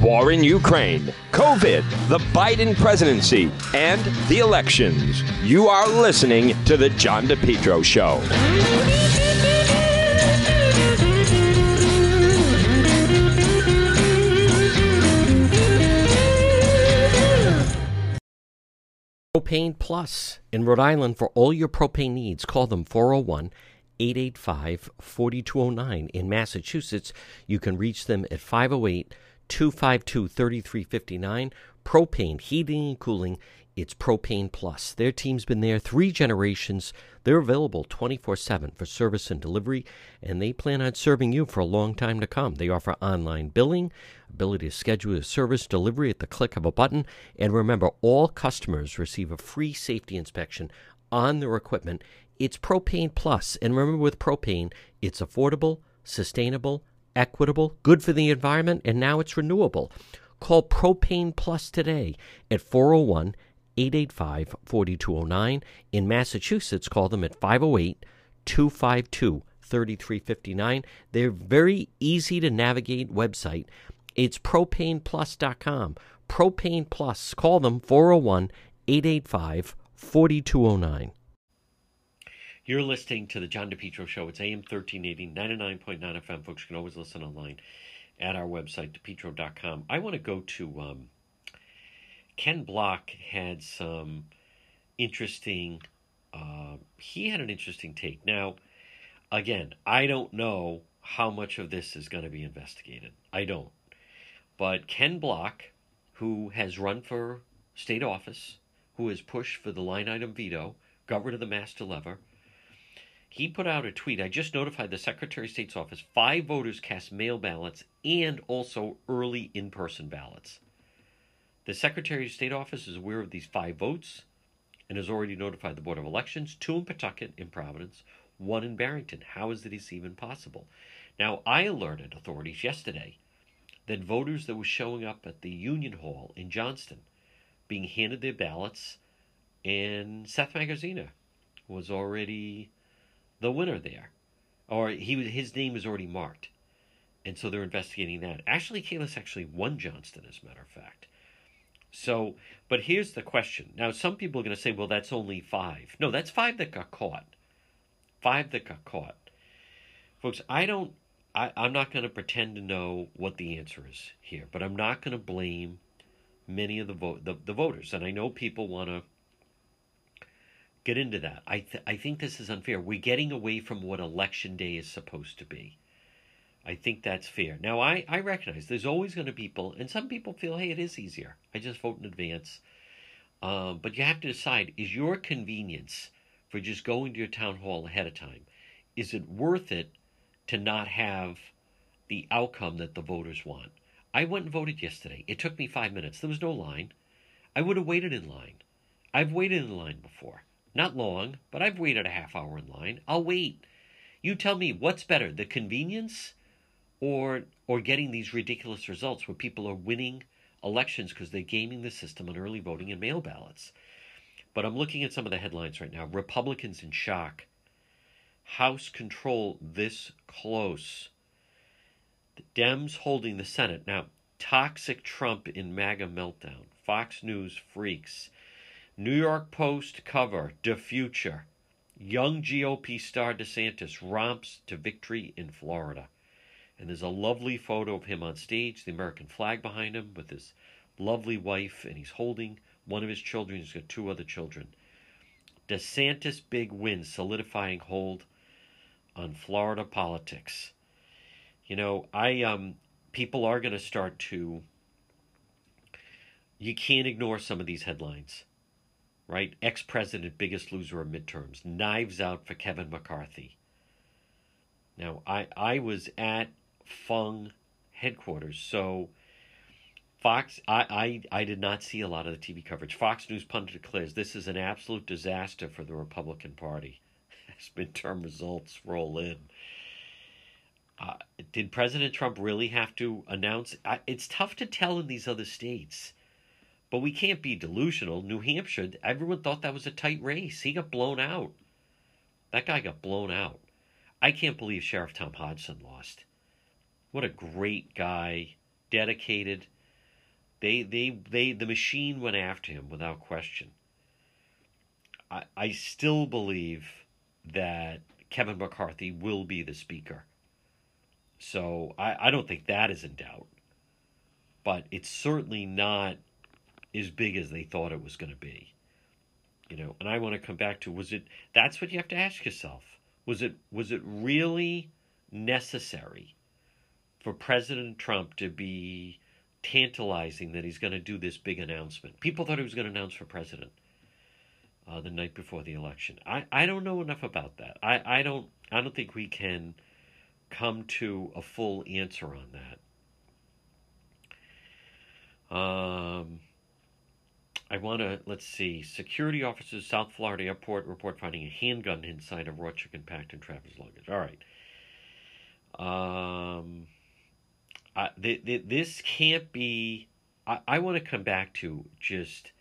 war in Ukraine, COVID, the Biden presidency, and the elections. You are listening to The John DePetro Show. Propane Plus in Rhode Island for all your propane needs. Call them 401 885 4209. In Massachusetts, you can reach them at 508 252 3359. Propane, heating and cooling. It's Propane Plus. Their team's been there three generations. They're available 24 7 for service and delivery, and they plan on serving you for a long time to come. They offer online billing, ability to schedule a service delivery at the click of a button, and remember, all customers receive a free safety inspection on their equipment. It's Propane Plus, and remember, with propane, it's affordable, sustainable, equitable, good for the environment, and now it's renewable. Call Propane Plus today at 401 885 4209. In Massachusetts, call them at 508 252 3359. They're very easy to navigate website. It's propaneplus.com. Propane Plus. Call them 401 885 4209. You're listening to the John DePetro Show. It's AM 1380, 99.9 FM. Folks, you can always listen online at our website, depetro.com. I want to go to um, Ken Block had some interesting, uh, he had an interesting take. Now, again, I don't know how much of this is going to be investigated. I don't. But Ken Block, who has run for state office, who has pushed for the line item veto, got rid of the master lever, he put out a tweet. I just notified the Secretary of State's office five voters cast mail ballots and also early in person ballots. The Secretary of State office is aware of these five votes and has already notified the Board of Elections, two in Pawtucket, in Providence, one in Barrington. How is this even possible? Now, I alerted authorities yesterday that voters that were showing up at the Union Hall in Johnston being handed their ballots, and Seth Magaziner was already the winner there, or he his name is already marked, and so they're investigating that. Ashley Kalus actually won Johnston, as a matter of fact. So, but here's the question. Now, some people are going to say, well, that's only five. No, that's five that got caught. Five that got caught. Folks, I don't, I, I'm not going to pretend to know what the answer is here, but I'm not going to blame many of the, vote, the, the voters. And I know people want to get into that. I, th- I think this is unfair. We're getting away from what election day is supposed to be. I think that's fair. Now, I, I recognize there's always going to be people, and some people feel, hey, it is easier. I just vote in advance. Um, but you have to decide is your convenience for just going to your town hall ahead of time, is it worth it to not have the outcome that the voters want? I went and voted yesterday. It took me five minutes. There was no line. I would have waited in line. I've waited in line before. Not long, but I've waited a half hour in line. I'll wait. You tell me what's better, the convenience or or getting these ridiculous results where people are winning elections because they're gaming the system on early voting and mail ballots. But I'm looking at some of the headlines right now. Republicans in shock. House control this close. The Dems holding the Senate. Now, toxic Trump in MAGA meltdown. Fox News freaks. New York Post cover, The Future. Young GOP star DeSantis romps to victory in Florida. And there's a lovely photo of him on stage, the American flag behind him, with his lovely wife, and he's holding one of his children. He's got two other children. DeSantis big win, solidifying hold on Florida politics. You know, I um people are going to start to you can't ignore some of these headlines right? Ex president, biggest loser of midterms. Knives out for Kevin McCarthy. Now, I, I was at Fung headquarters, so Fox, I, I, I did not see a lot of the TV coverage. Fox News pundit declares this is an absolute disaster for the Republican Party as midterm results roll in. Uh, did President Trump really have to announce? Uh, it's tough to tell in these other states but we can't be delusional. New Hampshire, everyone thought that was a tight race. He got blown out. That guy got blown out. I can't believe Sheriff Tom Hodgson lost. What a great guy, dedicated. They they they the machine went after him without question. I I still believe that Kevin McCarthy will be the speaker. So I, I don't think that is in doubt. But it's certainly not as big as they thought it was going to be. You know, and I want to come back to was it that's what you have to ask yourself. Was it was it really necessary for President Trump to be tantalizing that he's going to do this big announcement? People thought he was going to announce for president uh, the night before the election. I, I don't know enough about that. I, I don't I don't think we can come to a full answer on that. Um, I want to, let's see. Security officers, South Florida Airport report finding a handgun inside a raw chicken packed in Travis' luggage. All right. Um, I, th- th- this can't be. I, I want to come back to just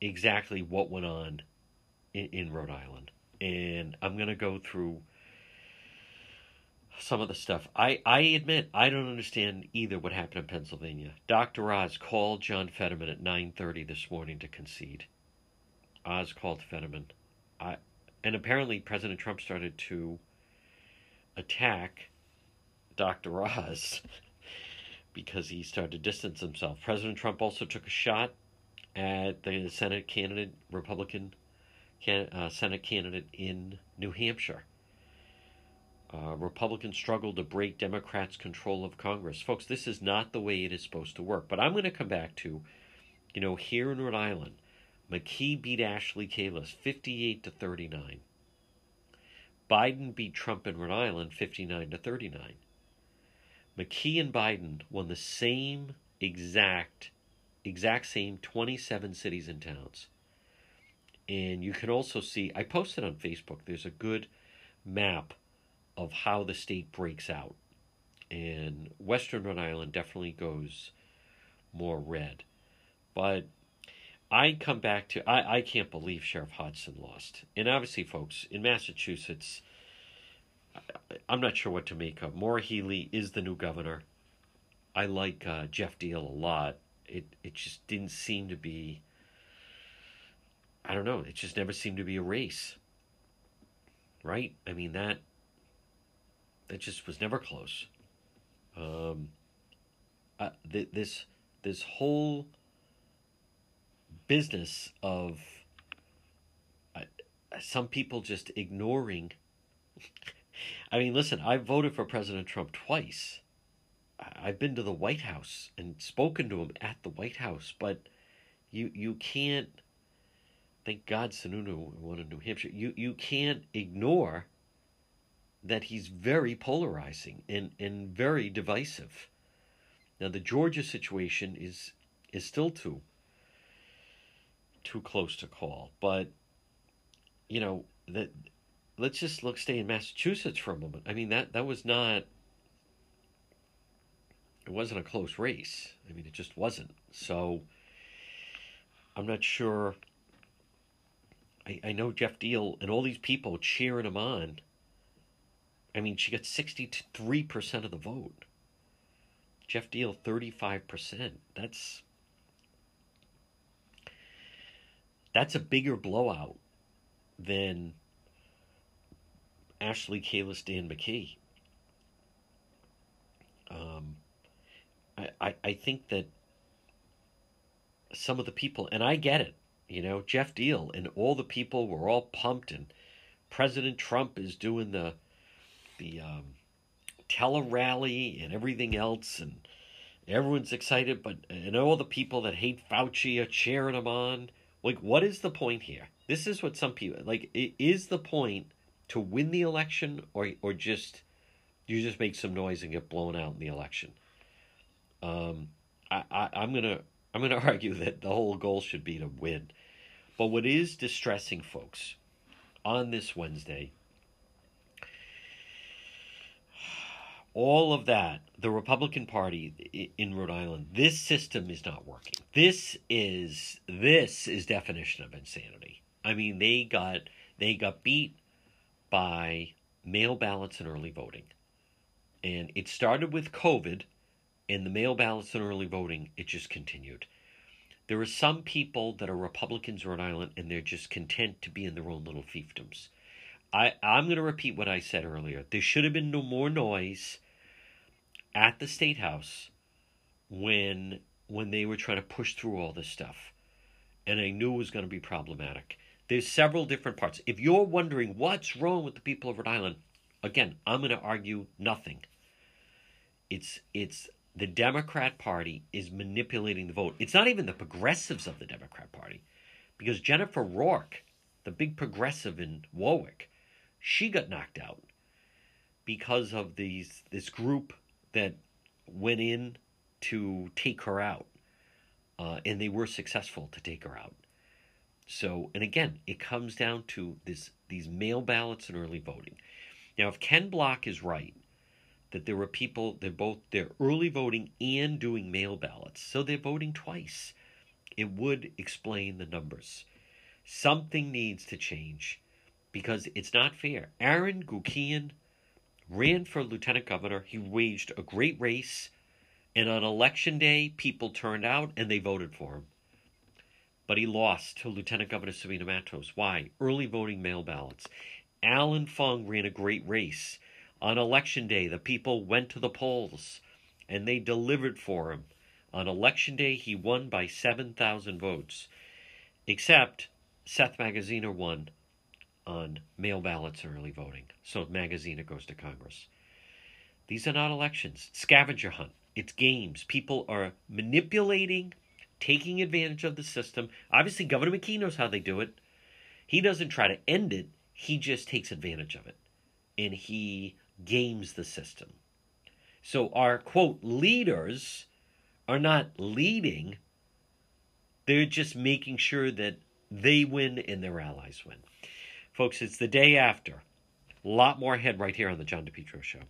exactly what went on in, in Rhode Island. And I'm going to go through some of the stuff. I, I admit I don't understand either what happened in Pennsylvania. Dr. Oz called John Fetterman at 9:30 this morning to concede. Oz called Fetterman. I and apparently President Trump started to attack Dr. Oz because he started to distance himself. President Trump also took a shot at the Senate candidate, Republican can, uh, Senate candidate in New Hampshire. Uh, Republicans struggle to break Democrats' control of Congress. Folks, this is not the way it is supposed to work. But I'm going to come back to, you know, here in Rhode Island, McKee beat Ashley Kalus 58 to 39. Biden beat Trump in Rhode Island 59 to 39. McKee and Biden won the same exact exact same 27 cities and towns. And you can also see I posted on Facebook there's a good map of how the state breaks out. And Western Rhode Island definitely goes more red. But I come back to I, I can't believe Sheriff Hodgson lost. And obviously, folks, in Massachusetts, I'm not sure what to make of. Maura Healey is the new governor. I like uh, Geoff Diehl a lot. It it just didn't seem to be. I don't know. It just never seemed to be a race. Right? I mean that that just was never close. Um, th- this this whole business of some people just ignoring. I mean, listen, I voted for President Trump twice. I've been to the White House and spoken to him at the White House, but you you can't. Thank God Sununu won in New Hampshire. You you can't ignore that he's very polarizing and, and very divisive. Now the Georgia situation is is still too too close to call, but you know that let's just look stay in Massachusetts for a moment. I mean that that was not it wasn't a close race. I mean it just wasn't. So I'm not sure I, I know Geoff Diehl and all these people cheering him on I mean, she got 63% of the vote. Geoff Diehl, 35%. That's that's a bigger blowout than Ashley Kalus, Dan McKee. Um, I, I, I think that some of the people, and I get it, you know, Geoff Diehl and all the people were all pumped, and President Trump is doing the the um, tele rally and everything else, and everyone's excited. But and all the people that hate Fauci are cheering him on. Like, what is the point here? This is what some people like. It is the point to win the election, or or just you just make some noise and get blown out in the election. Um, I, I I'm gonna I'm gonna argue that the whole goal should be to win. But what is distressing, folks, on this Wednesday all of that, the Republican Party in Rhode Island, this system is not working. This is this is definition of insanity. I mean, they got they got beat by mail ballots and early voting. And it started with COVID and the mail ballots and early voting, it just continued. There are some people that are Republicans in Rhode Island and they're just content to be in their own little fiefdoms. I, I'm going to repeat what I said earlier. There should have been no more noise at the State House when when they were trying to push through all this stuff. And I knew it was going to be problematic. There's several different parts. If you're wondering what's wrong with the people of Rhode Island, again, I'm going to argue nothing. It's it's the Democrat Party is manipulating the vote. It's not even the progressives of the Democrat Party, because Jennifer Rourke, the big progressive in Warwick, she got knocked out because of these this group that went in to take her out, uh, and they were successful to take her out. So, and again, it comes down to this these mail ballots and early voting. Now, if Ken Block is right that there were people they're both they're early voting and doing mail ballots, so they're voting twice, it would explain the numbers. Something needs to change because it's not fair. Aaron Guckian ran for lieutenant governor. He waged a great race, and on election day, people turned out and they voted for him. But he lost to Lieutenant Governor Sabina Matos. Why? Early voting mail ballots. Allan Fung ran a great race. On election day, the people went to the polls and they delivered for him. On election day, he won by 7,000 votes. Except Seth Magaziner won on mail ballots and early voting. So Magaziner goes to Congress. These are not elections. Scavenger hunt. It's games. People are manipulating, taking advantage of the system. Obviously, Governor McKee knows how they do it. He doesn't try to end it, he just takes advantage of it. And he games the system. So our quote leaders are not leading, they're just making sure that they win and their allies win. Folks, it's the day after. A lot more ahead right here on the John DePetro Show.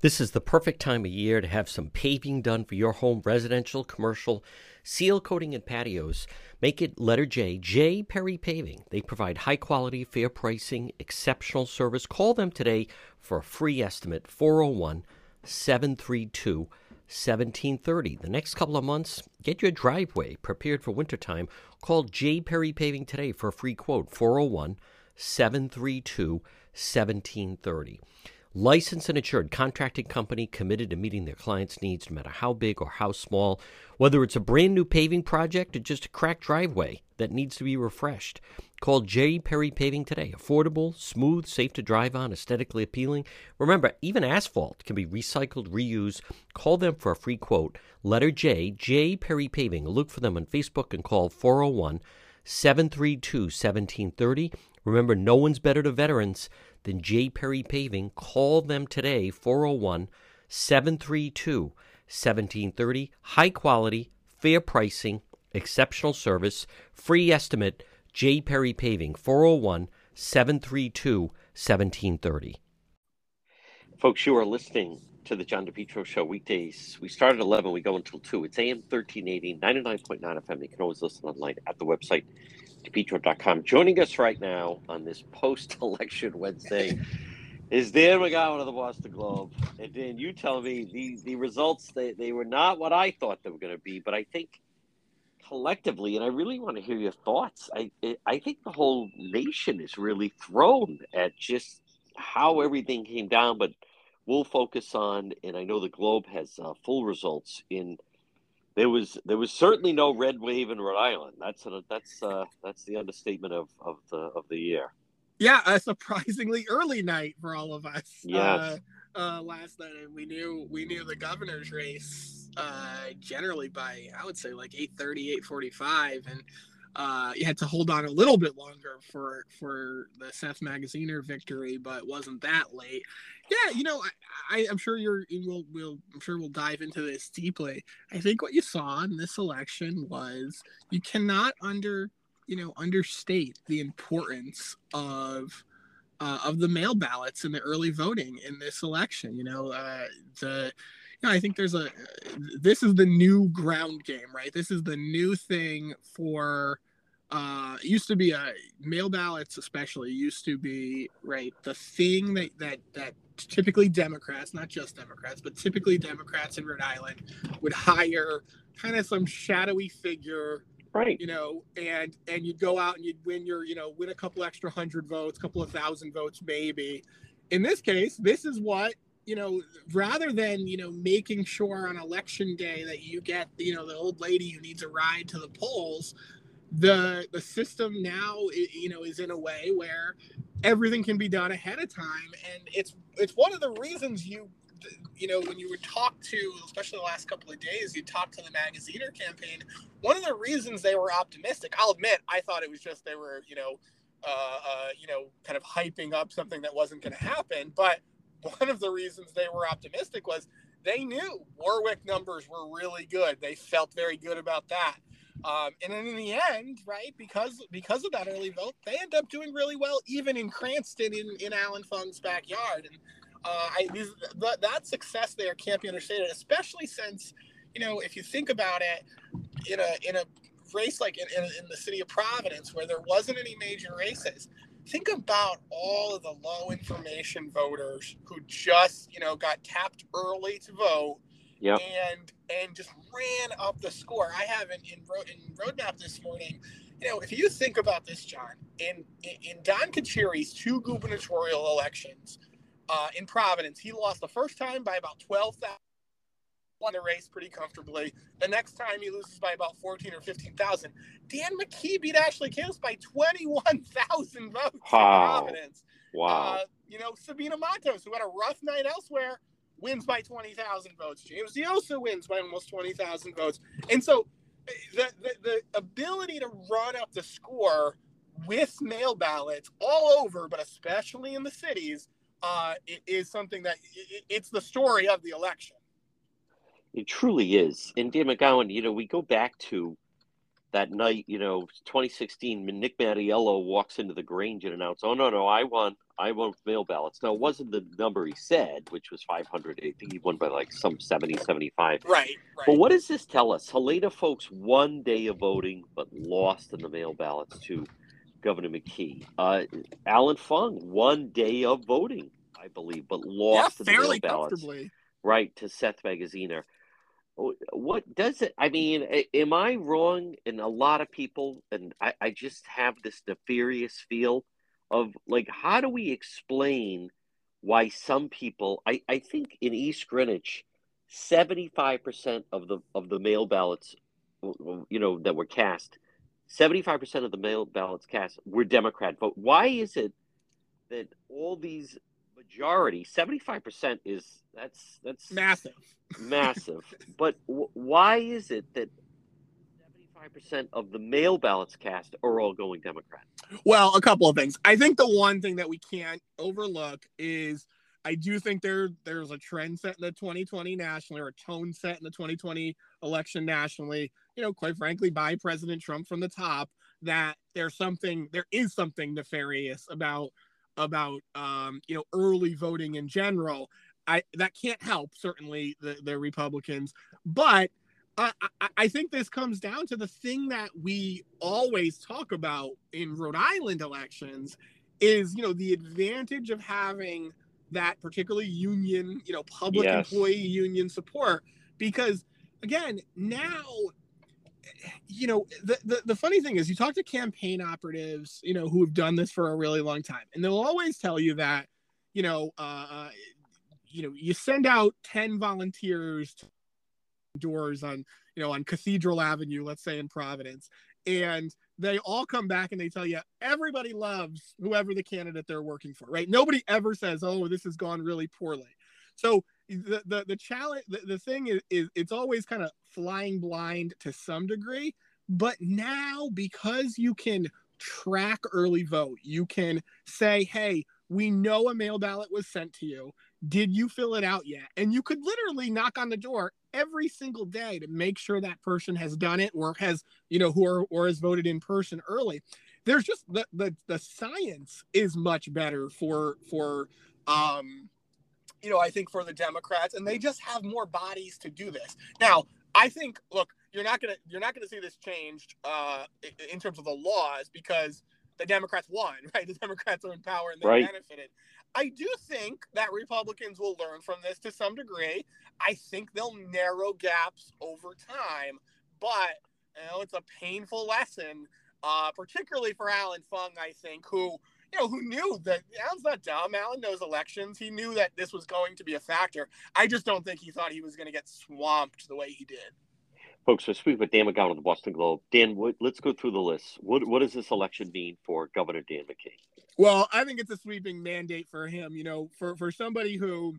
This is the perfect time of year to have some paving done for your home, residential, commercial, seal coating, and patios. Make it letter J, J Perry Paving. They provide high quality, fair pricing, exceptional service. Call them today for a free estimate 401 732 1730. The next couple of months, get your driveway prepared for wintertime. Call J. Perry Paving today for a free quote 401 732 1730. Licensed and insured contracting company committed to meeting their clients' needs no matter how big or how small, whether it's a brand new paving project or just a cracked driveway that needs to be refreshed. Call J. Perry Paving today. Affordable, smooth, safe to drive on, aesthetically appealing. Remember, even asphalt can be recycled, reused. Call them for a free quote. Letter J, J. Perry Paving. Look for them on Facebook and call 401 732 1730. Remember, no one's better to veterans than J. Perry Paving. Call them today, 401 732 1730. High quality, fair pricing, exceptional service, free estimate, J. Perry Paving, 401 732 1730. Folks, you are listening to the John DePetro Show weekdays. We start at 11, we go until 2. It's AM 1380, 99.9 FM. You can always listen online at the website DePetro.com. Joining us right now on this post election Wednesday is Dan McGowan of the Boston Globe. And Dan, you tell me the, the results, they, they were not what I thought they were going to be, but I think collectively, and I really want to hear your thoughts, I, I think the whole nation is really thrown at just how everything came down, but we'll focus on, and I know the Globe has uh, full results in there was there was certainly no red wave in Rhode Island. That's a, that's uh, that's the understatement of, of the of the year. Yeah, a surprisingly early night for all of us. Yes. Uh, uh, last night, and we knew we knew the governor's race uh, generally by I would say like 8:30, 8:45, and uh, you had to hold on a little bit longer for for the Seth Magaziner victory, but wasn't that late. Yeah, you know, I, am sure you're. We'll, we'll. I'm sure we'll dive into this deeply. I think what you saw in this election was you cannot under, you know, understate the importance of. Uh, of the mail ballots and the early voting in this election, you know, uh, the yeah, I think there's a this is the new ground game, right? This is the new thing for uh used to be a mail ballots especially used to be right the thing that that that typically Democrats, not just Democrats, but typically Democrats in Rhode Island would hire kind of some shadowy figure right you know and and you'd go out and you'd win your you know win a couple extra hundred votes couple of thousand votes maybe in this case this is what you know rather than you know making sure on election day that you get you know the old lady who needs a ride to the polls the the system now you know is in a way where everything can be done ahead of time and it's it's one of the reasons you you know, when you would talk to, especially the last couple of days, you talk to the Magaziner campaign. One of the reasons they were optimistic, I'll admit, I thought it was just they were, you know, uh, uh, you know, kind of hyping up something that wasn't going to happen. But one of the reasons they were optimistic was they knew Warwick numbers were really good. They felt very good about that. Um, and then in the end, right, because because of that early vote, they end up doing really well, even in Cranston, in, in Allan Fung's backyard. And uh, I, that success there can't be understated, especially since, you know, if you think about it, in a in a race like in, in, in the city of Providence where there wasn't any major races, think about all of the low information voters who just you know got tapped early to vote yep. and and just ran up the score i have in, in, in Rhode Map this morning you know if you think about this john in in, in don Carcieri's two gubernatorial elections uh, in Providence. He lost the first time by about 12,000, won the race pretty comfortably. The next time he loses by about 14 or 15,000. Dan McKee beat Ashley Kalus by 21,000 votes wow. in Providence. Wow. Uh, you know, Sabina Matos, who had a rough night elsewhere, wins by 20,000 votes. James Diossa wins by almost 20,000 votes. And so the, the, the ability to run up the score with mail ballots all over, but especially in the cities – uh, is something that it's the story of the election. It truly is. And Dan McGowan, you know, we go back to that night, you know, 2016, Nick Mattiello walks into the Grange and announces, "Oh no, no, I won, I won mail ballots." Now, it wasn't the number he said, which was 500. I think he won by like some 70, 75. Right, right. But what does this tell us? Helena folks, one day of voting, but lost in the mail ballots to Governor McKee. Uh, Allan Fung, one day of voting, I believe, but lost yeah, fairly ballots, right to Seth Magaziner. What does it? I mean, am I wrong? And a lot of people, and I, I just have this nefarious feel of like, how do we explain why some people? I, I think in East Greenwich, seventy five percent of the of the mail ballots, you know, that were cast 75% of the mail ballots cast were Democrat vote. Why is it that all these majority, 75% is that's that's massive. Massive. but w- why is it that 75% of the mail ballots cast are all going Democrat? Well, a couple of things. I think the one thing that we can't overlook is – I do think there there's a trend set in the 2020 nationally or a tone set in the 2020 election nationally, you know, quite frankly, by President Trump from the top, that there's something there is something nefarious about about um, you know early voting in general. I that can't help certainly the, the Republicans, but I, I think this comes down to the thing that we always talk about in Rhode Island elections is you know the advantage of having that particularly union, you know, public yes. employee union support because again, now you know, the, the the funny thing is you talk to campaign operatives, you know, who have done this for a really long time, and they'll always tell you that, you know, uh, uh you know, you send out 10 volunteers to doors on, you know, on Cathedral Avenue, let's say in Providence, and they all come back and they tell you everybody loves whoever the candidate they're working for, right? Nobody ever says, "Oh, this has gone really poorly." So the the, the challenge, the, the thing is, is it's always kind of flying blind to some degree. But now, because you can track early vote, you can say, "Hey, we know a mail ballot was sent to you. Did you fill it out yet?" And you could literally knock on the door every single day to make sure that person has done it or has you know who are, or has voted in person early there's just the, the the science is much better for for um you know i think for the democrats and they just have more bodies to do this now i think look you're not gonna you're not gonna see this changed uh in terms of the laws because the democrats won right the democrats are in power and they right. benefited I do think that Republicans will learn from this to some degree. I think they'll narrow gaps over time, but you know, it's a painful lesson, uh, particularly for Allan Fung, I think, who you know, who knew that Allan's not dumb. Allan knows elections. He knew that this was going to be a factor. I just don't think he thought he was going to get swamped the way he did. Folks, we're speaking with Dan McGowan of the Boston Globe. Dan, what, let's go through the list. What, what does this election mean for Governor Dan McKee? Well, I think it's a sweeping mandate for him. You know, for for somebody who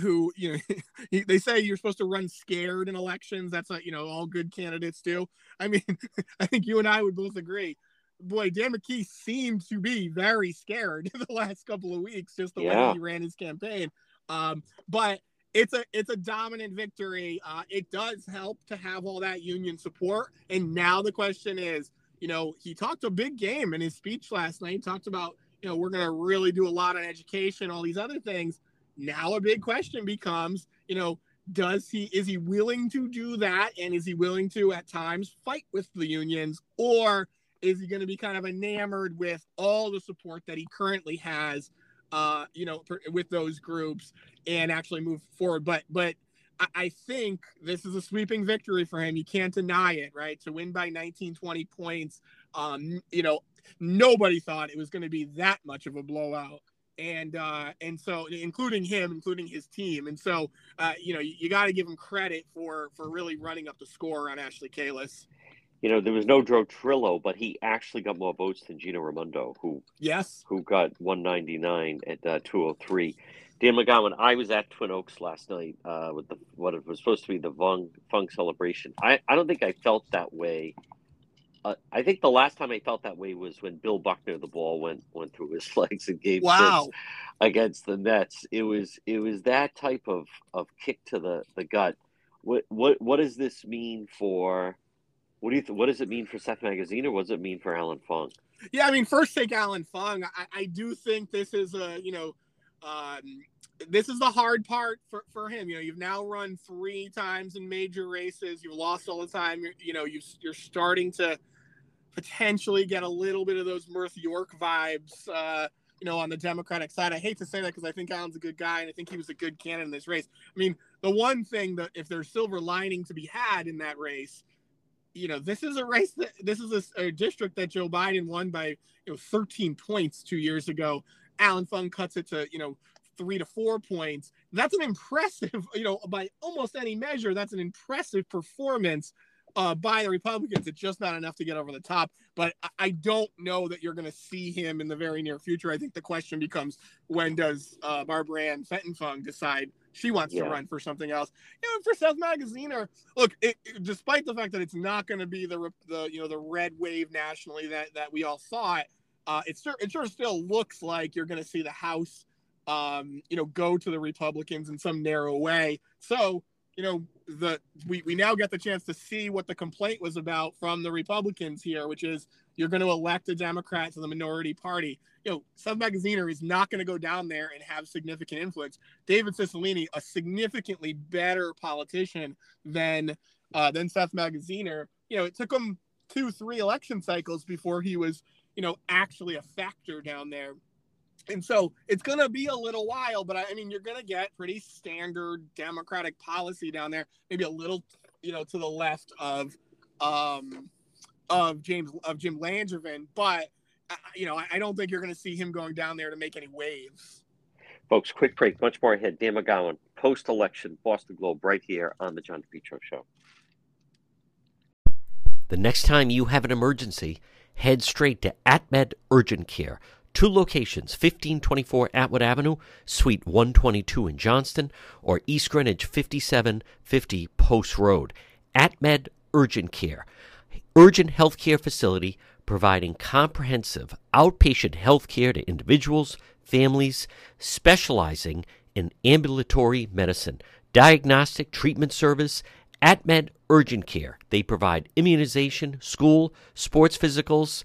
who you know they say you're supposed to run scared in elections that's what you know all good candidates do i mean i think you and i would both agree boy, Dan McKee seemed to be very scared in the last couple of weeks, just the yeah. way he ran his campaign. Um, but it's a it's a dominant victory. Uh, it does help to have all that union support. And now the question is, you know, he talked a big game in his speech last night. He talked about, you know, we're going to really do a lot on education, all these other things. Now a big question becomes, you know, does he is he willing to do that, and is he willing to at times fight with the unions, or is he going to be kind of enamored with all the support that he currently has, uh, you know, for, with those groups and actually move forward? But, but I, think this is a sweeping victory for him. You can't deny it, right? To win by 19, 20 points, um, you know, nobody thought it was going to be that much of a blowout and uh, and so including him, including his team, and so uh, you know you, you got to give him credit for for really running up the score on Ashley Kalus you know, there was no Joe Trillo, but he actually got more votes than Gina Raimondo, who yes, who got 199 at uh, 203. Dan McGowan, I was at Twin Oaks last night uh, with the what was supposed to be the Fung, Fung celebration. I, I don't think I felt that way. Uh, I think the last time I felt that way was when Bill Buckner, the ball went went through his legs in Game wow. Six against the Mets. It was it was that type of, of kick to the, the gut. What what what does this mean for? What do you? Th- what does it mean for Seth Magaziner, or what does it mean for Allan Fung? Yeah, I mean, first take Allan Fung. I, I do think this is a you know, um, this is the hard part for, for him. You know, you've now run three times in major races. You've lost all the time. You're, you know, you you're starting to potentially get a little bit of those Myrth York vibes. Uh, you know, on the Democratic side. I hate to say that because I think Allan's a good guy and I think he was a good candidate in this race. I mean, the one thing that if there's silver lining to be had in that race you know, this is a race that this is a, a, district that Joe Biden won by you know 13 points two years ago. Allan Fung cuts it to you know three to four points. That's an impressive, you know, by almost any measure, that's an impressive performance uh, by the Republicans. It's just not enough to get over the top. But I don't know that you're going to see him in the very near future. I think the question becomes when does uh, Barbara Ann Fenton-Fung decide she wants yeah. to run for something else? You know, for Seth Magaziner, look, it, it, despite the fact that it's not going to be the the you know the red wave nationally that that we all thought, uh, it sure it sure still looks like you're going to see the House. Um, you know, go to the Republicans in some narrow way. So you know, the we, we now get the chance to see what the complaint was about from the Republicans here, which is you're going to elect a Democrat to the minority party. You know, Seth Magaziner is not going to go down there and have significant influence. David Cicilline, a significantly better politician than uh, than Seth Magaziner. You know, it took him two, three election cycles before he was, you know, actually a factor down there and so it's going to be a little while, but I, I mean, you're going to get pretty standard Democratic policy down there, maybe a little, you know, to the left of, um, of James of Jim Langevin, but uh, you know, I, I don't think you're going to see him going down there to make any waves. Folks, quick break. Much more ahead. Dan McGowan, post-election Boston Globe, right here on the John DePetro Show. The next time you have an emergency, head straight to AtMed Urgent Care. Two locations 1524 Atwood Avenue, Suite 122 in Johnston, or East Greenwich 5750 Post Road. AtMed Urgent Care, urgent health care facility providing comprehensive outpatient health care to individuals, families, specializing in ambulatory medicine, diagnostic treatment service, AtMed Urgent Care. They provide immunization, school, sports physicals,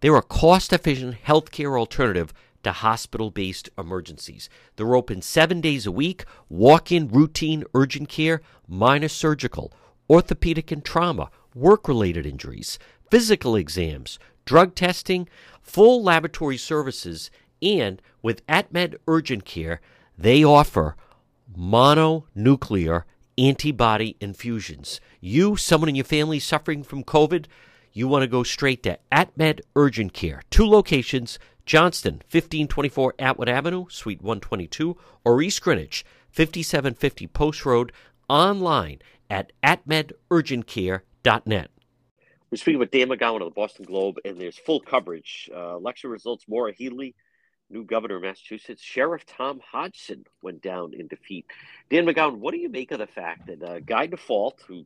they're a cost efficient healthcare alternative to hospital based emergencies. They're open seven days a week, walk in routine urgent care, minor surgical, orthopedic and trauma, work related injuries, physical exams, drug testing, full laboratory services, And with AtMed Urgent Care, they offer mononuclear antibody infusions. You, someone in your family suffering from COVID, you want to go straight to AtMed Urgent Care. Two locations Johnston, 1524 Atwood Avenue, Suite 122, or East Greenwich, 5750 Post Road, online at atmedurgentcare.net. We're speaking with Dan McGowan of the Boston Globe, and there's full coverage. Uh, election results Maura Healey, new governor of Massachusetts. Sheriff Tom Hodgson went down in defeat. Dan McGowan, what do you make of the fact that uh, Guy Dufault, who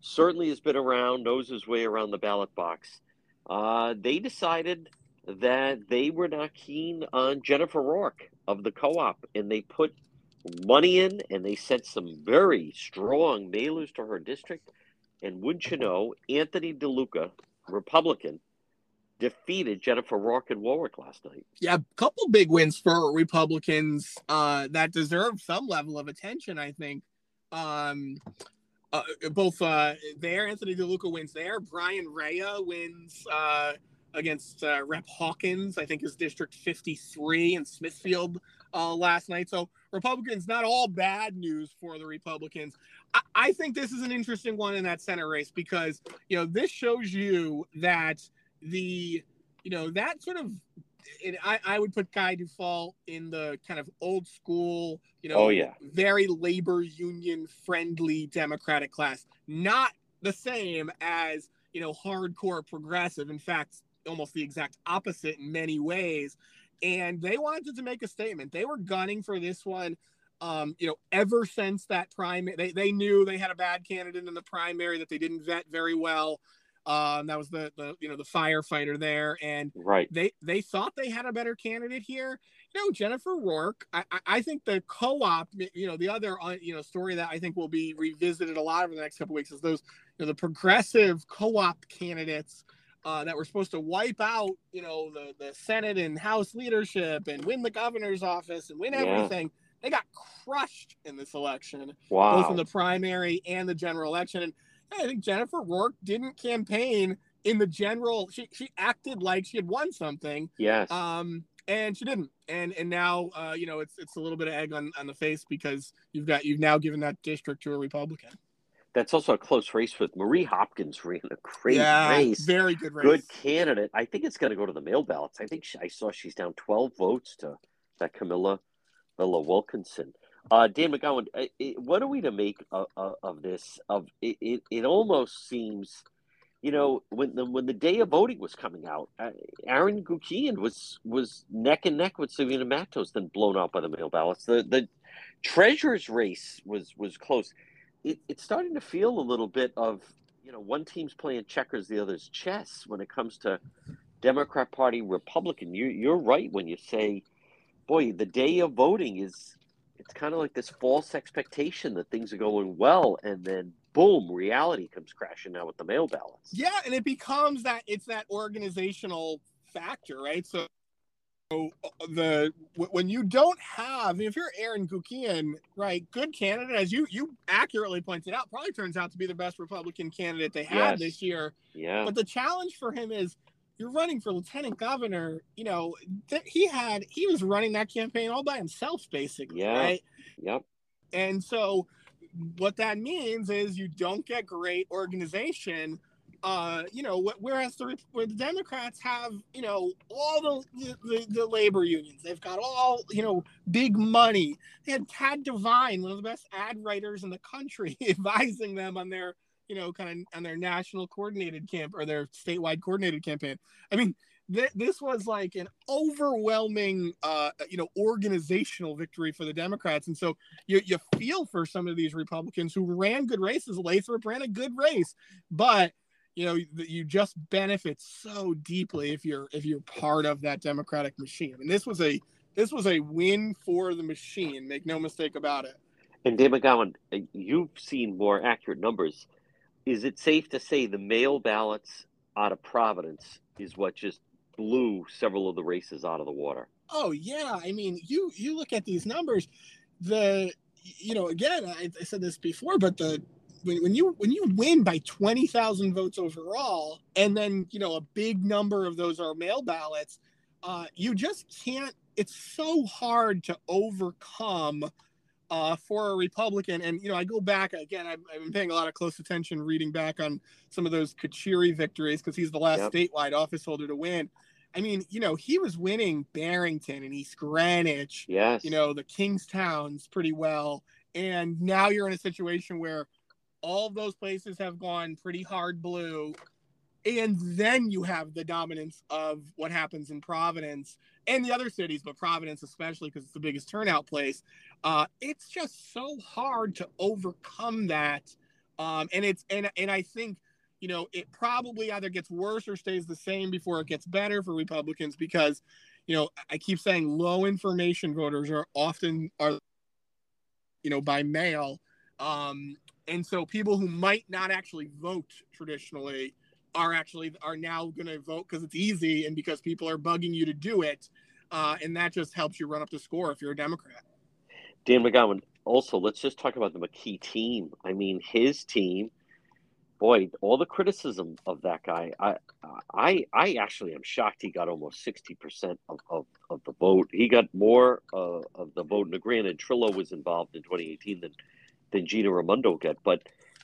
certainly has been around, knows his way around the ballot box, uh, they decided that they were not keen on Jennifer Rourke of the co op, and they put money in and they sent some very strong mailers to her district. And wouldn't you know, Anthony DeLuca, Republican, defeated Jennifer Rourke in Warwick last night. Yeah, a couple big wins for Republicans uh, that deserve some level of attention, I think. Um, uh, both uh, there, Anthony DeLuca wins there. Brian Rea wins uh, against uh, Rep Hawkins, I think is District 53 in Smithfield uh, last night. So Republicans, not all bad news for the Republicans. I, I think this is an interesting one in that Senate race because you know this shows you that the you know that sort of it, I, I would put Guy Dufault in the kind of old school, you know, Oh, yeah. very labor union friendly Democratic class. Not the same as, you know, hardcore progressive. In fact, almost the exact opposite in many ways. And they wanted to make a statement. They were gunning for this one. Um, you know, ever since that primary, they, they knew they had a bad candidate in the primary that they didn't vet very well. Um, that was the, the you know the firefighter there, and Right. they they thought they had a better candidate here. You know, Jennifer Rourke. I, I, think the co-op, you know, the other uh, you know story that I think will be revisited a lot over the next couple weeks is those you know the progressive co-op candidates uh, that were supposed to wipe out you know the the Senate and House leadership and win the governor's office and win Yeah. everything. They got crushed in this election Wow. both in the primary and the general election. And I think Jennifer Rourke didn't campaign in the general. She she acted like she had won something, yes. um, and she didn't. And and now uh, you know it's it's a little bit of egg on, on the face because you've got you've now given that district to a Republican. That's also a close race with Marie Hopkins ran a great yeah, race. very good race. Good candidate. I think it's going to go to the mail ballots. I think she, I saw she's down 12 votes to that Camilla Vella Wilkinson. Uh, Dan McGowan, uh, it, what are we to make of, of, this? Of it, it, it almost seems, you know, when the when the day of voting was coming out, uh, Aaron Guckian was was neck and neck with Sabina Matos, then blown out by the mail ballots. The the treasurer's race was was close. It, it's starting to feel a little bit of you know one team's playing checkers, the other's chess when it comes to Democrat Party, Republican. You you're right when you say, boy, the day of voting is it's kind of like this false expectation that things are going well, and then boom, reality comes crashing down with the mail ballots. Yeah, and it becomes that it's that organizational factor, right? So so, uh, the when you don't have if you're Aaron Guckian, right, good candidate as you you accurately pointed out, probably turns out to be the best Republican candidate they had Yes. this year. Yeah, But the challenge for him is you're running for lieutenant governor. You know, th- he had he was running that campaign all by himself, basically, Yeah. right? yep, And so what that means is you don't get great organization. Uh, you know, wh- whereas the, where the Democrats have, you know, all the, the the labor unions, they've got all, you know, big money. They had Tad Devine, one of the best ad writers in the country, advising them on their, you know, kind of on their national coordinated camp or their statewide coordinated campaign. I mean, th- this was like an overwhelming, uh, you know, organizational victory for the Democrats, and so you, you feel for some of these Republicans who ran good races. Lathrop ran a good race, but you know you, just benefit so deeply if you're if you're part of that Democratic machine. And this was a this was a win for the machine. Make no mistake about it. And Dan McGowan, uh, you've seen more accurate numbers. Is it safe to say the mail ballots out of Providence is what just blew several of the races out of the water? Oh yeah, I mean you you look at these numbers, the you know again I, I said this before, but the when, when you when you win by twenty thousand votes overall, and then you know a big number of those are mail ballots, uh, you just can't. It's so hard to overcome uh, for a Republican. And you know, I go back again. I've, I've, been paying a lot of close attention, reading back on some of those Carcieri victories because he's the last yep. statewide office holder to win. I mean, you know, he was winning Barrington and East Greenwich. Yes. You know, the Kingstowns pretty well. And now you're in a situation where all those places have gone pretty hard blue. And then you have the dominance of what happens in Providence and the other cities, but Providence especially because it's the biggest turnout place. Uh, it's just so hard to overcome that. Um, and it's and and I think you know, it probably either gets worse or stays the same before it gets better for Republicans because, you know, I keep saying low information voters are often are, you know, by mail. Um, and so people who might not actually vote traditionally are actually are now going to vote because it's easy and because people are bugging you to do it. Uh, and that just helps you run up the score if you're a Democrat. Dan McGowan, also, let's just talk about the McKee team. I mean, his team boy, all the criticism of that guy, I, I, I actually am shocked he got almost sixty percent of, of, of the vote. He got more uh, of the vote. In the grant and Trillo was involved in 2018 than than Gina Raimondo got. But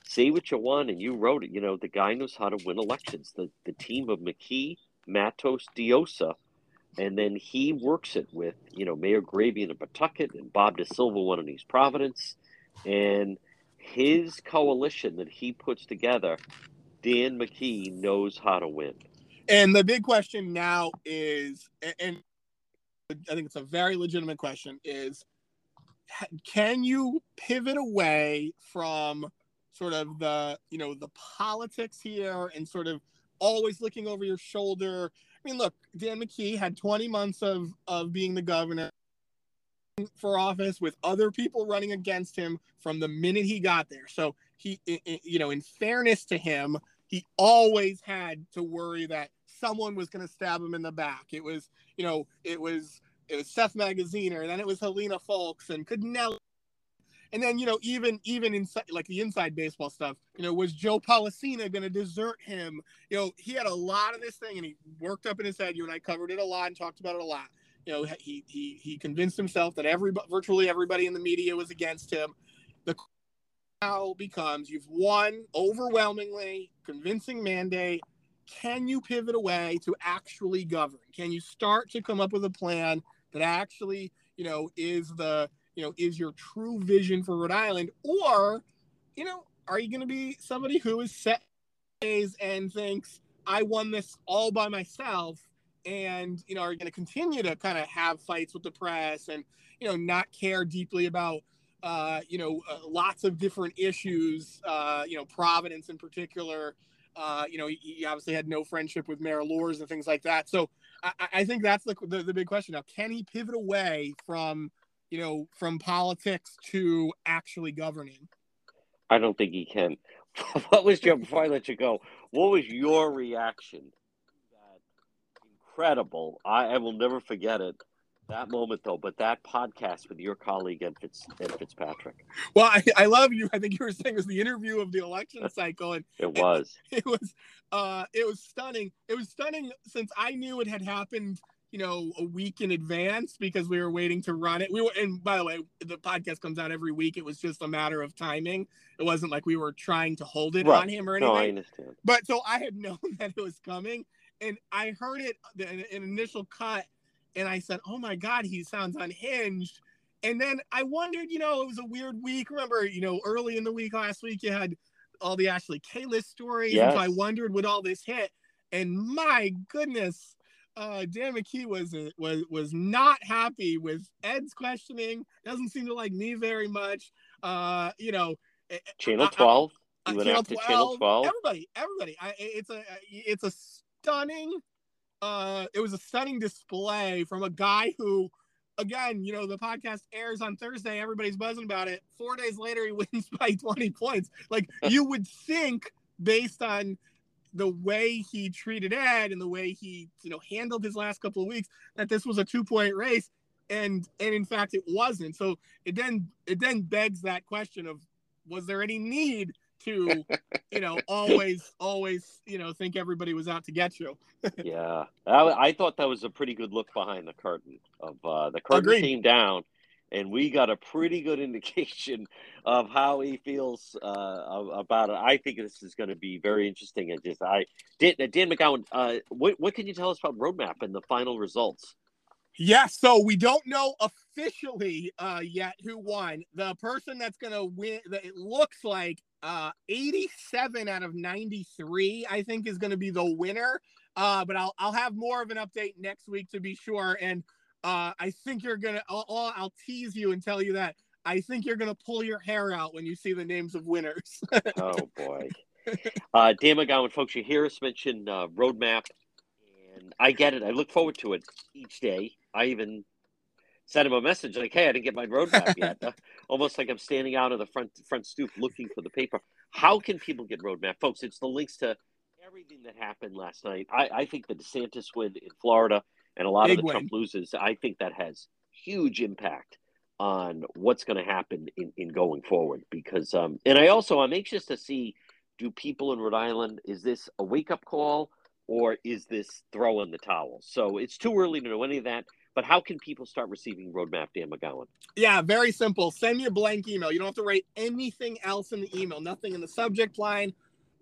say what you want, and you wrote it. You know, the guy knows how to win elections. The the team of McKee, Matos, Diossa, and then he works it with you know Mayor Grebien in Pawtucket and Bob DaSilva one in East Providence, and his coalition that he puts together, Dan McKee knows how to win. And the big question now is, and I think it's a very legitimate question, is can you pivot away from sort of the, you know, the politics here and sort of always looking over your shoulder? I mean, look, Dan McKee had 20 months of, of being the governor for office with other people running against him from the minute he got there. So he, you know, in fairness to him, he always had to worry that someone was going to stab him in the back. It was, you know, it was it was Seth Magaziner, and then it was Helena Foulkes and Cadnelli. And then, you know, even even inside like the inside baseball stuff, you know, was Joe Polisena going to desert him? You know, he had a lot of this thing, and he worked up in his head. You and I covered it a lot and talked about it a lot you know, he he he convinced himself that every virtually everybody in the media was against him. The now becomes you've won overwhelmingly, convincing mandate. Can you pivot away to actually govern? Can you start to come up with a plan that actually, you know, is the you know is your true vision for Rhode Island, or, you know, are you going to be somebody who is set and thinks I won this all by myself and you know are you going to continue to kind of have fights with the press and you know not care deeply about uh, you know uh, lots of different issues uh, you know providence in particular? Uh, you know he, he, obviously had no friendship with mayor Elorza and things like that. So i, I think that's the, the, the big question. Now can he pivot away from you know from politics to actually governing i don't think he can what was your before i let you go what was your reaction incredible. I, I, will never forget it. That moment, though, but that podcast with your colleague Ed, Fitz, Ed Fitzpatrick. Well, I, I love you. I think you were saying it was the interview of the election cycle, and it was. It, it was. Uh, it was stunning. It was stunning since I knew it had happened you know, a week in advance because we were waiting to run it. We were, and by the way, the podcast comes out every week. It was just a matter of timing. It wasn't like we were trying to hold it right. on him or anything. No, I understand. But so I had known that it was coming, and I heard it an initial cut, and I said, "Oh my God, he sounds unhinged." And then I wondered, you know, it was a weird week. Remember, you know, early in the week last week, you had all the Ashley Kalus stories. Yes. So I wondered would all this hit, and my goodness, uh, Dan McKee was uh, was was not happy with Ed's questioning. Doesn't seem to like me very much. Uh, you know, eh, eh, Channel Twelve. I, I, channel 12, channel 12. Everybody, everybody. I, it's a it's a stunning. Uh, it was a stunning display from a guy who, again, you know, the podcast airs on Thursday. Everybody's buzzing about it. Four days later, he wins by 20 points. Like you would think, based on the way he treated Ed and the way he, you know, handled his last couple of weeks, that this was a two point race. And and in fact, it wasn't. So it then it then begs that question of was there any need to, you know, always, always, you know, think everybody was out to get you. yeah, I, I, thought that was a pretty good look behind the curtain. Of uh, the curtain Agreed. came down, and we got a pretty good indication of how he feels uh, about it. I think this is going to be very interesting. And just I, Dan, Dan McGowan, uh, what what can you tell us about Rhode Map and the final results? Yeah, so we don't know officially uh, yet who won. The person that's going to win, it looks like uh, 87 out of 93, I think, is going to be the winner. Uh, but I'll I'll have more of an update next week to be sure. And uh, I think you're gonna. I'll, I'll tease you and tell you that I think you're gonna pull your hair out when you see the names of winners. oh boy, uh, Dan McGowan, folks, you hear us mention uh, Rhode Map, and I get it. I look forward to it each day. I even sent him a message like, "Hey, I didn't get my Rhode Map yet." Uh, almost like I'm standing out of the front front stoop looking for the paper. How can people get Rhode Map, folks? It's the links to everything that happened last night. I, I think the DeSantis win in Florida and a lot Big of the win. Trump loses. I think that has huge impact on what's going to happen in, in going forward. Because, um, and I also I'm anxious to see do people in Rhode Island is this a wake up call or is this throw in the towel? So it's too early to know any of that. But how can people start receiving Rhode Map, Dan McGowan? Yeah, very simple. Send me a blank email. You don't have to write anything else in the email, nothing in the subject line.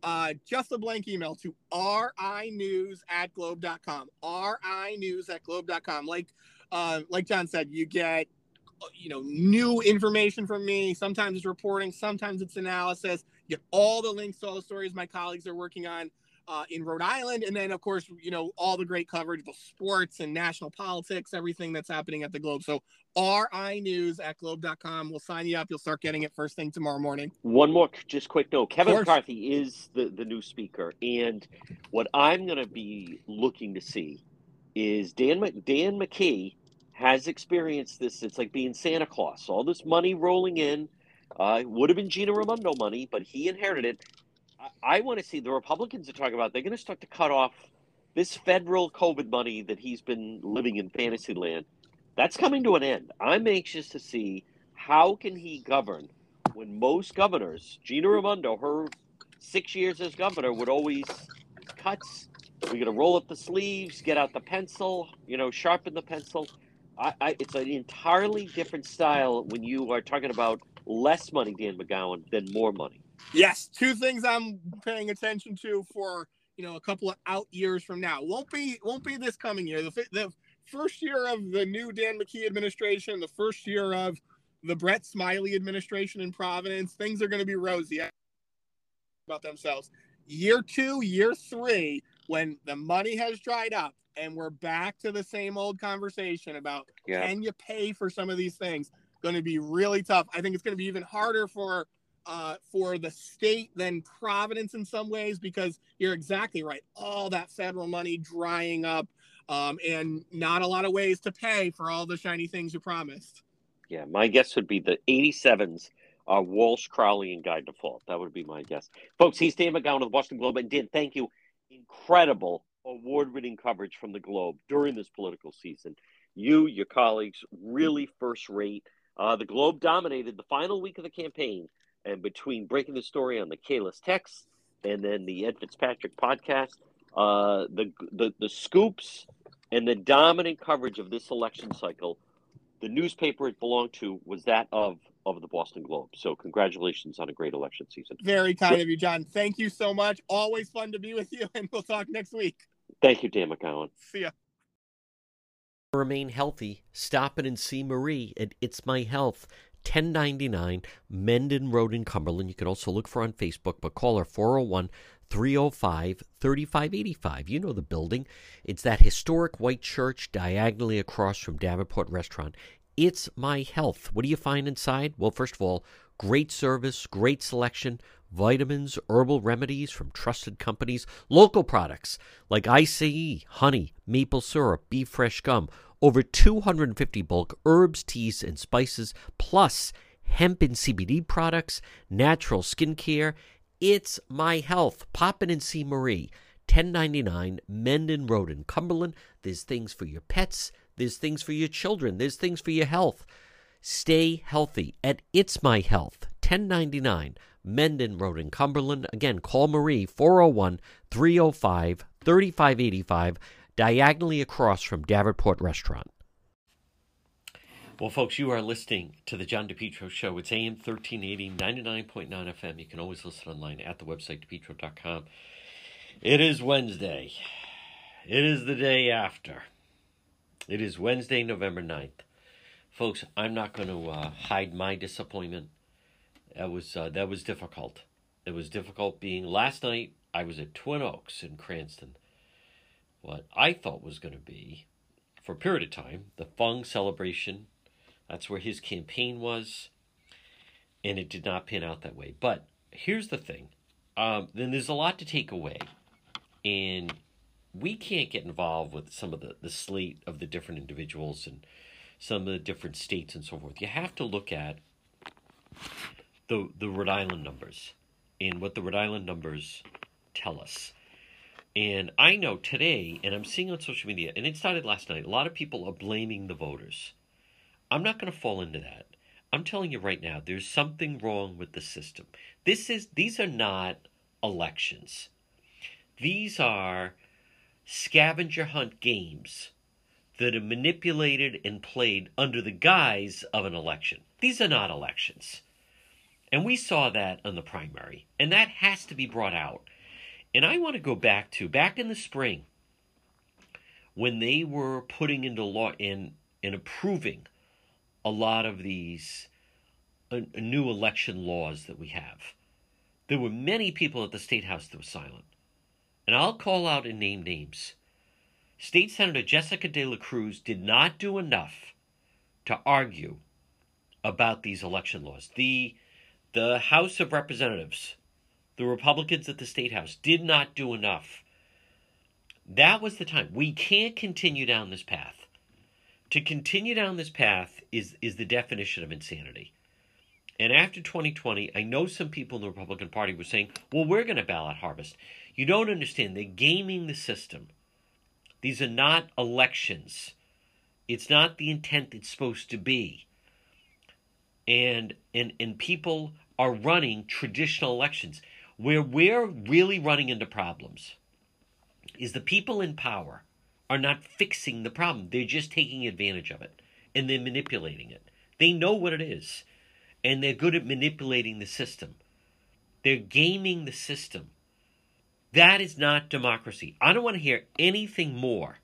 Uh, just a blank email to rinews at globe.com. rinews at globe.com. Like, uh, like John said, you get, you know, new information from me. Sometimes it's reporting, sometimes it's analysis. Get all the links to all the stories my colleagues are working on uh, in Rhode Island. And then, of course, you know, all the great coverage, the sports and national politics, everything that's happening at the Globe. So RI News at globe.com. We'll sign you up. You'll start getting it first thing tomorrow morning. One more, just quick note Kevin McCarthy is the, the new speaker. And what I'm going to be looking to see is Dan, Dan McKee has experienced this. It's like being Santa Claus. All this money rolling in. Uh, would have been Gina Raimondo money, but he inherited it. I, want to see the Republicans are talking about they're going to start to cut off this federal COVID money that he's been living in fantasy land. That's coming to an end. I'm anxious to see how can he govern when most governors, Gina Raimondo, her six years as governor, would always cuts. We're gonna roll up the sleeves, get out the pencil, you know, sharpen the pencil. I, I, it's an entirely different style when you are talking about less money, Dan McGowan, than more money. Yes, two things I'm paying attention to for you know a couple of out years from now. Won't be won't be this coming year. The, the first year of the new Dan McKee administration, the first year of the Brett Smiley administration in Providence, things are going to be rosy about themselves. Year two, year three, when the money has dried up and we're back to the same old conversation about Yeah. can you pay for some of these things, going to be really tough. I think it's going to be even harder for uh, for the state than Providence in some ways because you're exactly right. All that federal money drying up um, and not a lot of ways to pay for all the shiny things you promised. Yeah, my guess would be the 87s are Walsh, Crowley, and Guy Dufault. That would be my guess. Folks, he's Dan McGowan of the Boston Globe. And Dan, thank you. Incredible award winning coverage from the Globe during this political season. You, your colleagues, really first rate. Uh, the Globe dominated the final week of the campaign. And between breaking the story on the Kalus text and then the Ed Fitzpatrick podcast, uh, the, the, the scoops and the dominant coverage of this election cycle the newspaper it belonged to was that of of the Boston Globe. So congratulations on a great election season. Very kind of you, John. Thank you so much. Always fun to be with you, and we'll talk next week. Thank you, Dan McGowan. See ya. Remain healthy. Stop in and see Marie at It's My Health. 1099 Mendon Road in Cumberland. You can also look for on Facebook, but call her 401 305 3585. You know the building. It's that historic white church diagonally across from Davenport Restaurant. It's My Health. What do you find inside? Well, first of all, great service, great selection, vitamins, herbal remedies from trusted companies, local products like ICE, honey, maple syrup, beef fresh gum, over 250 bulk herbs, teas, and spices, plus hemp and CBD products, natural skincare. It's My Health. Pop in and see Marie. 1099 Mendon Road in Cumberland. There's things for your pets, there's things for your children, there's things for your health. Stay healthy at It's My Health. 1099 Mendon Road in Cumberland. Again, call Marie 401 305 3585, diagonally across from Davenport Restaurant. Well, folks, you are listening to the John DePetro Show. It's AM 1380, 99.9 FM. You can always listen online at the website, depetro.com. It is Wednesday. It is the day after. It is Wednesday, November 9th. Folks, I'm not going to uh, hide my disappointment. That was uh, that was difficult. It was difficult being last night. I was at Twin Oaks in Cranston. What I thought was going to be, for a period of time, the Fung celebration that's where his campaign was, and it did not pan out that way. But here's the thing um, then there's a lot to take away, and we can't get involved with some of the, the slate of the different individuals and some of the different states and so forth. You have to look at the the Rhode Island numbers and what the Rhode Island numbers tell us. And I know today, and I'm seeing on social media, and it started last night, a lot of people are blaming the voters. I'm not going to fall into that. I'm telling you right now, there's something wrong with the system. This is these are not elections. These are scavenger hunt games that are manipulated and played under the guise of an election. These are not elections. And we saw that in the primary. And that has to be brought out. And I want to go back to back in the spring when they were putting into law in and approving a lot of these uh, new election laws that we have. There were many people at the State House that were silent. And I'll call out and name names. State Senator Jessica De La Cruz did not do enough to argue about these election laws. The, the House of Representatives, the Republicans at the State House, did not do enough. That was the time. We can't continue down this path to continue down this path is is the definition of insanity. And after 2020, I know some people in the Republican Party were saying, "Well, we're going to ballot harvest." You don't understand. They're gaming the system. These are not elections. It's not the intent it's supposed to be. And and and people are running traditional elections where we're really running into problems is the people in power are not fixing the problem. They're just taking advantage of it and they're manipulating it. They know what it is and they're good at manipulating the system. They're gaming the system. That is not democracy. I don't want to hear anything more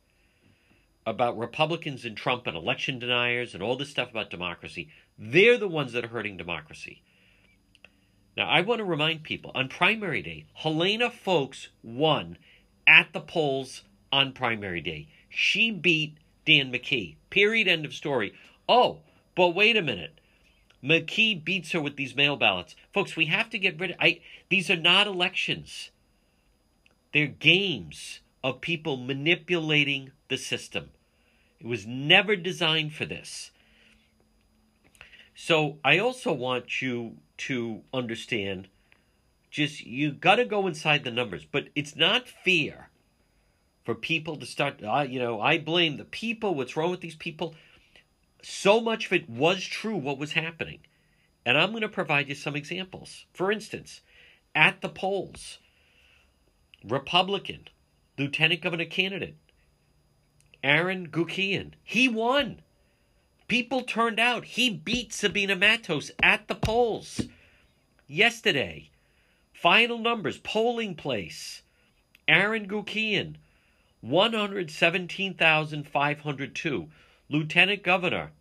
about Republicans and Trump and election deniers and all this stuff about democracy. They're the ones that are hurting democracy. Now, I want to remind people on primary day, Helena Foulkes won at the polls on primary day. She beat Dan McKee. Period. End of story. Oh, but wait a minute. McKee beats her with these mail ballots. Folks, we have to get rid of I these are not elections. They're games of people manipulating the system. It was never designed for this. So I also want you to understand just you got to go inside the numbers, but it's not fear for people to start. Uh, you know, I blame the people. What's wrong with these people? So much of it was true, what was happening. And I'm going to provide you some examples. For instance, at the polls, Republican lieutenant governor candidate Aaron Guckian, he won. People turned out. He beat Sabina Matos at the polls yesterday. Final numbers, polling place. Aaron Guckian, 117,502. Lieutenant Governor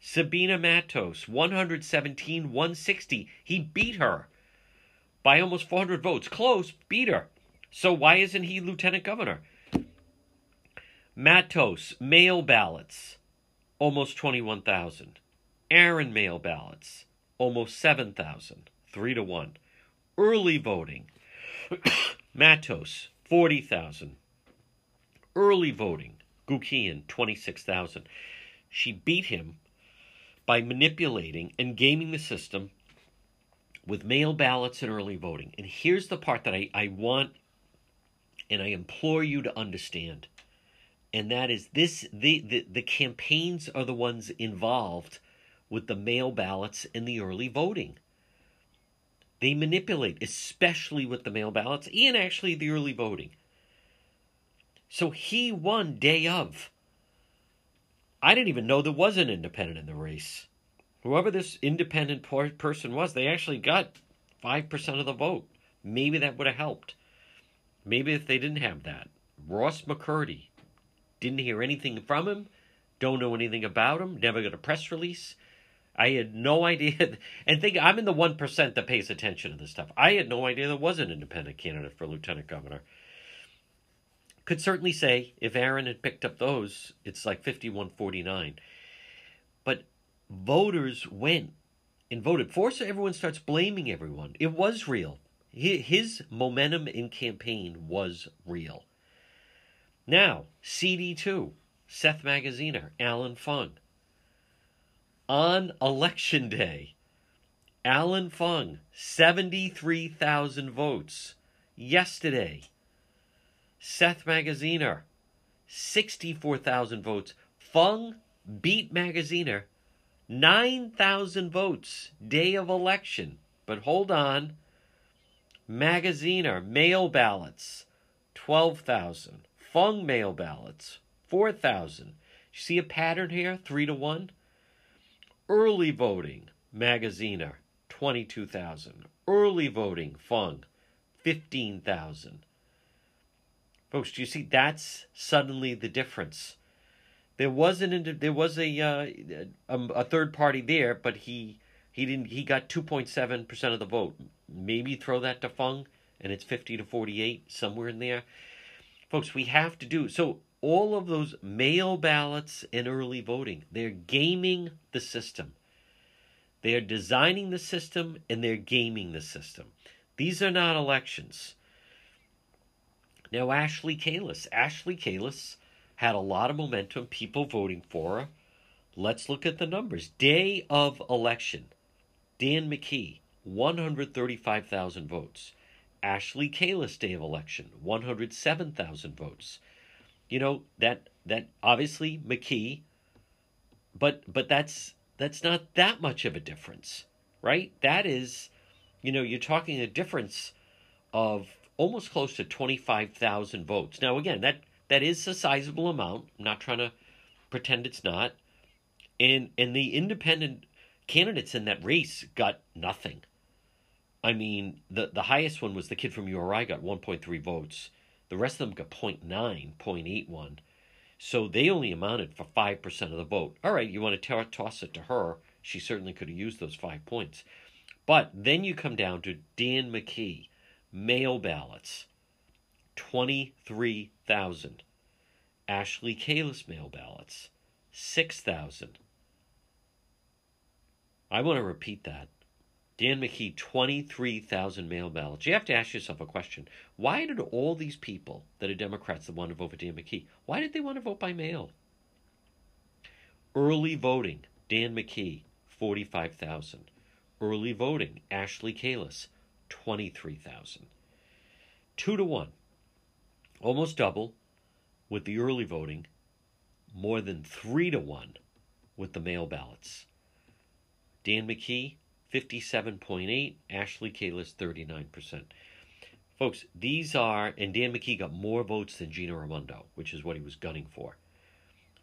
Sabina Matos, 117, 160. He beat her by almost 400 votes. Close, beat her. So why isn't he Lieutenant Governor? Matos, mail ballots, almost 21,000. Aaron mail ballots, almost 7,000. Three to one. Early voting, Matos, 40,000 early voting, Guckian, 26,000. She beat him by manipulating and gaming the system with mail ballots and early voting. And here's the part that I, I want and I implore you to understand. And that is this the, the, the campaigns are the ones involved with the mail ballots and the early voting. They manipulate, especially with the mail ballots and actually the early voting. So he won day of. I didn't even know there was an independent in the race. Whoever this independent person was, they actually got 5% of the vote. Maybe that would have helped. Maybe if they didn't have that. Ross McCurdy. Didn't hear anything from him. Don't know anything about him. Never got a press release. I had no idea. And think, I'm in the 1% that pays attention to this stuff. I had no idea there was an independent candidate for lieutenant governor. Could certainly say if Aaron had picked up those, it's like 5149. But voters went and voted. for, so everyone starts blaming everyone. It was real. His momentum in campaign was real. Now, CD2, Seth Magaziner, Allan Fung. On election day, Allan Fung, 73,000 votes. Yesterday, Seth Magaziner, 64,000 votes. Fung beat Magaziner, 9,000 votes, day of election. But hold on. Magaziner, mail ballots, 12,000. Fung mail ballots, 4,000. You see a pattern here? 3 to 1. Early voting, Magaziner, 22,000. Early voting, Fung, 15,000. Folks, do you see that's suddenly the difference? There was an there was a uh, a, third party there, but he he didn't he got 2.7 percent of the vote. Maybe throw that to Fung, and it's 50 to 48 somewhere in there. Folks, we have to do so. All of those mail ballots and early voting, they're gaming the system. They are designing the system and they're gaming the system. These are not elections. Now, Ashley Kalus. Ashley Kalus had a lot of momentum, people voting for her. Let's look at the numbers. Day of election, Dan McKee, 135,000 votes. Ashley Kalus day of election, 107,000 votes. You know, that that obviously McKee, but but that's that's not that much of a difference, right? That is, you know, you're talking a difference of almost close to 25,000 votes. Now, again, that that is a sizable amount. I'm not trying to pretend it's not. And and the independent candidates in that race got nothing. I mean, the the highest one was the kid from URI got 1.3 votes. The rest of them got 0.9, 0.81. So they only amounted for 5% of the vote. All right, you want to toss it to her. She certainly could have used those five points. But then you come down to Dan McKee, mail ballots, 23,000. Ashley Kalus mail ballots, 6,000. I want to repeat that. Dan McKee, 23,000 mail ballots. You have to ask yourself a question. Why did all these people that are Democrats that want to vote for Dan McKee, why did they want to vote by mail? Early voting, Dan McKee, 45,000. Early voting, Ashley Kalus, 23,000. Two to one. Almost double with the early voting, more than three to one with the mail ballots. Dan McKee, 57.8, Ashley Kalus 39%. Folks, these are, and Dan McKee got more votes than Gina Raimondo, which is what he was gunning for.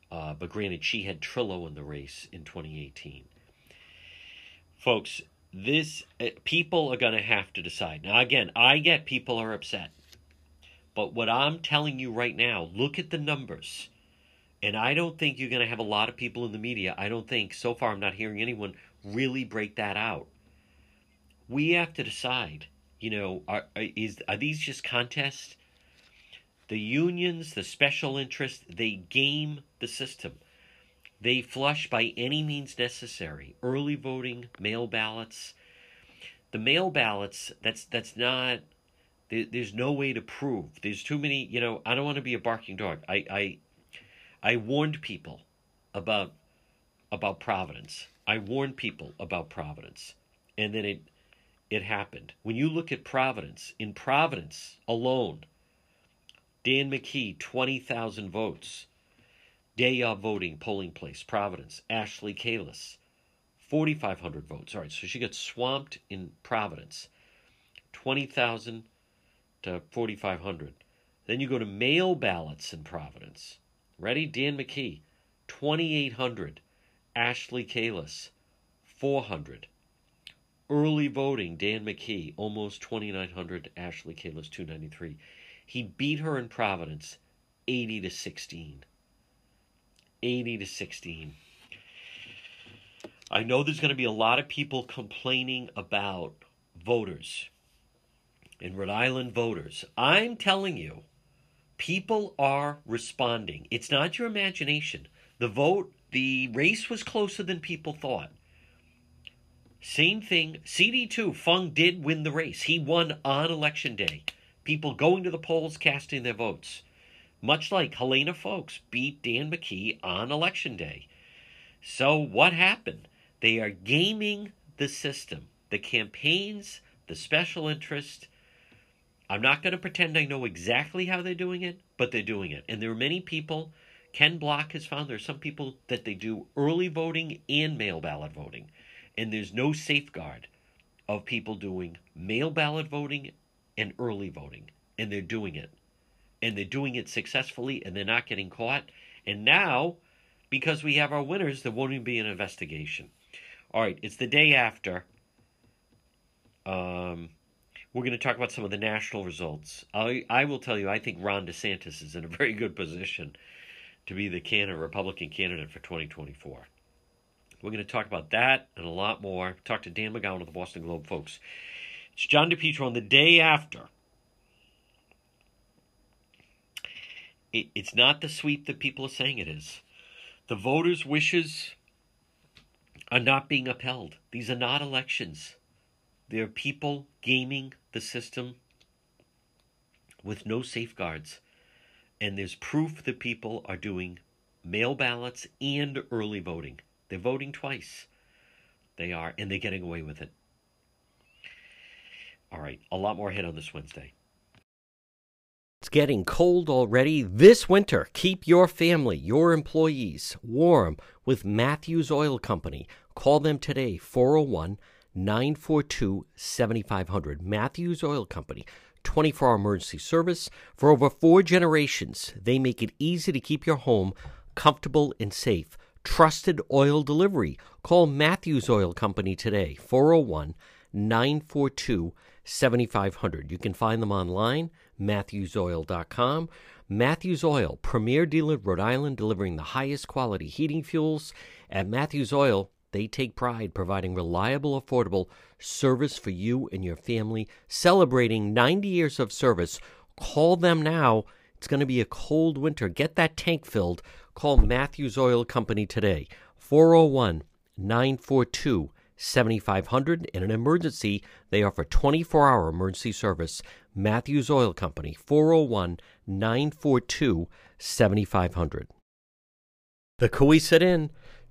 Uh, but granted, she had Trillo in the race in 2018. Folks, this uh, people are going to have to decide. Now, again, I get people are upset, but what I'm telling you right now, look at the numbers. And I don't think you're going to have a lot of people in the media. I don't think, so far, I'm not hearing anyone really break that out. We have to decide, you know, are, is, are these just contests? The unions, the special interests, they game the system. They flush by any means necessary. Early voting, mail ballots. The mail ballots, that's that's not there, there's no way to prove. There's too many, you know, I don't want to be a barking dog. I I I warned people about about Providence. I warned people about Providence, and then it it happened. When you look at Providence, in Providence alone, Dan McKee, 20,000 votes. Day of voting, polling place, Providence. Ashley Kalus, 4,500 votes. All right, so she got swamped in Providence. 20,000 to 4,500. Then you go to mail ballots in Providence. Ready? Dan McKee, 2,800. Ashley Kalus, 400. Early voting, Dan McKee, almost 2,900. Ashley Kalus, 293. He beat her in Providence, 80 to 16. 80 to 16. I know there's going to be a lot of people complaining about voters in Rhode Island voters. I'm telling you, people are responding. It's not your imagination. The vote, the race was closer than people thought. Same thing. CD2, Fung did win the race. He won on election day. People going to the polls casting their votes. Much like Helena Foulkes beat Dan McKee on election day. So what happened? They are gaming the system. The campaigns, the special interest. I'm not going to pretend I know exactly how they're doing it, but they're doing it. And there are many people, Ken Block has found there are some people that they do early voting and mail ballot voting. And there's no safeguard of people doing mail ballot voting and early voting. And they're doing it. And they're doing it successfully and they're not getting caught. And now, because we have our winners, there won't even be an investigation. All right, it's the day after. Um, we're going to talk about some of the national results. I, I will tell you, I think Ron DeSantis is in a very good position to be the candidate, Republican candidate for 2024. We're going to talk about that and a lot more. Talk to Dan McGowan of the Boston Globe, folks. It's John DePetro on the day after. It, it's not the sweep that people are saying it is. The voters' wishes are not being upheld. These are not elections. They're people gaming the system with no safeguards. And there's proof that people are doing mail ballots and early voting. They're voting twice. They are, and they're getting away with it. All right, a lot more ahead on this Wednesday. It's getting cold already. This winter, keep your family, your employees warm with Matthews Oil Company. Call them today, 401 942 7500. Matthews Oil Company, 24 hour emergency service. For over four generations, they make it easy to keep your home comfortable and safe. Trusted oil delivery. Call Matthews Oil Company today, 401 942 7500. You can find them online matthewsoil.com. Matthews Oil, premier dealer in Rhode Island, delivering the highest quality heating fuels. At Matthews Oil, they take pride providing reliable, affordable service for you and your family. Celebrating 90 years of service. Call them now. It's going to be a cold winter. Get that tank filled. Call Matthews Oil Company today. 401 942 7500. In an emergency, they offer 24 hour emergency service. Matthews Oil Company, 401 942 7500. The Cowesett Inn,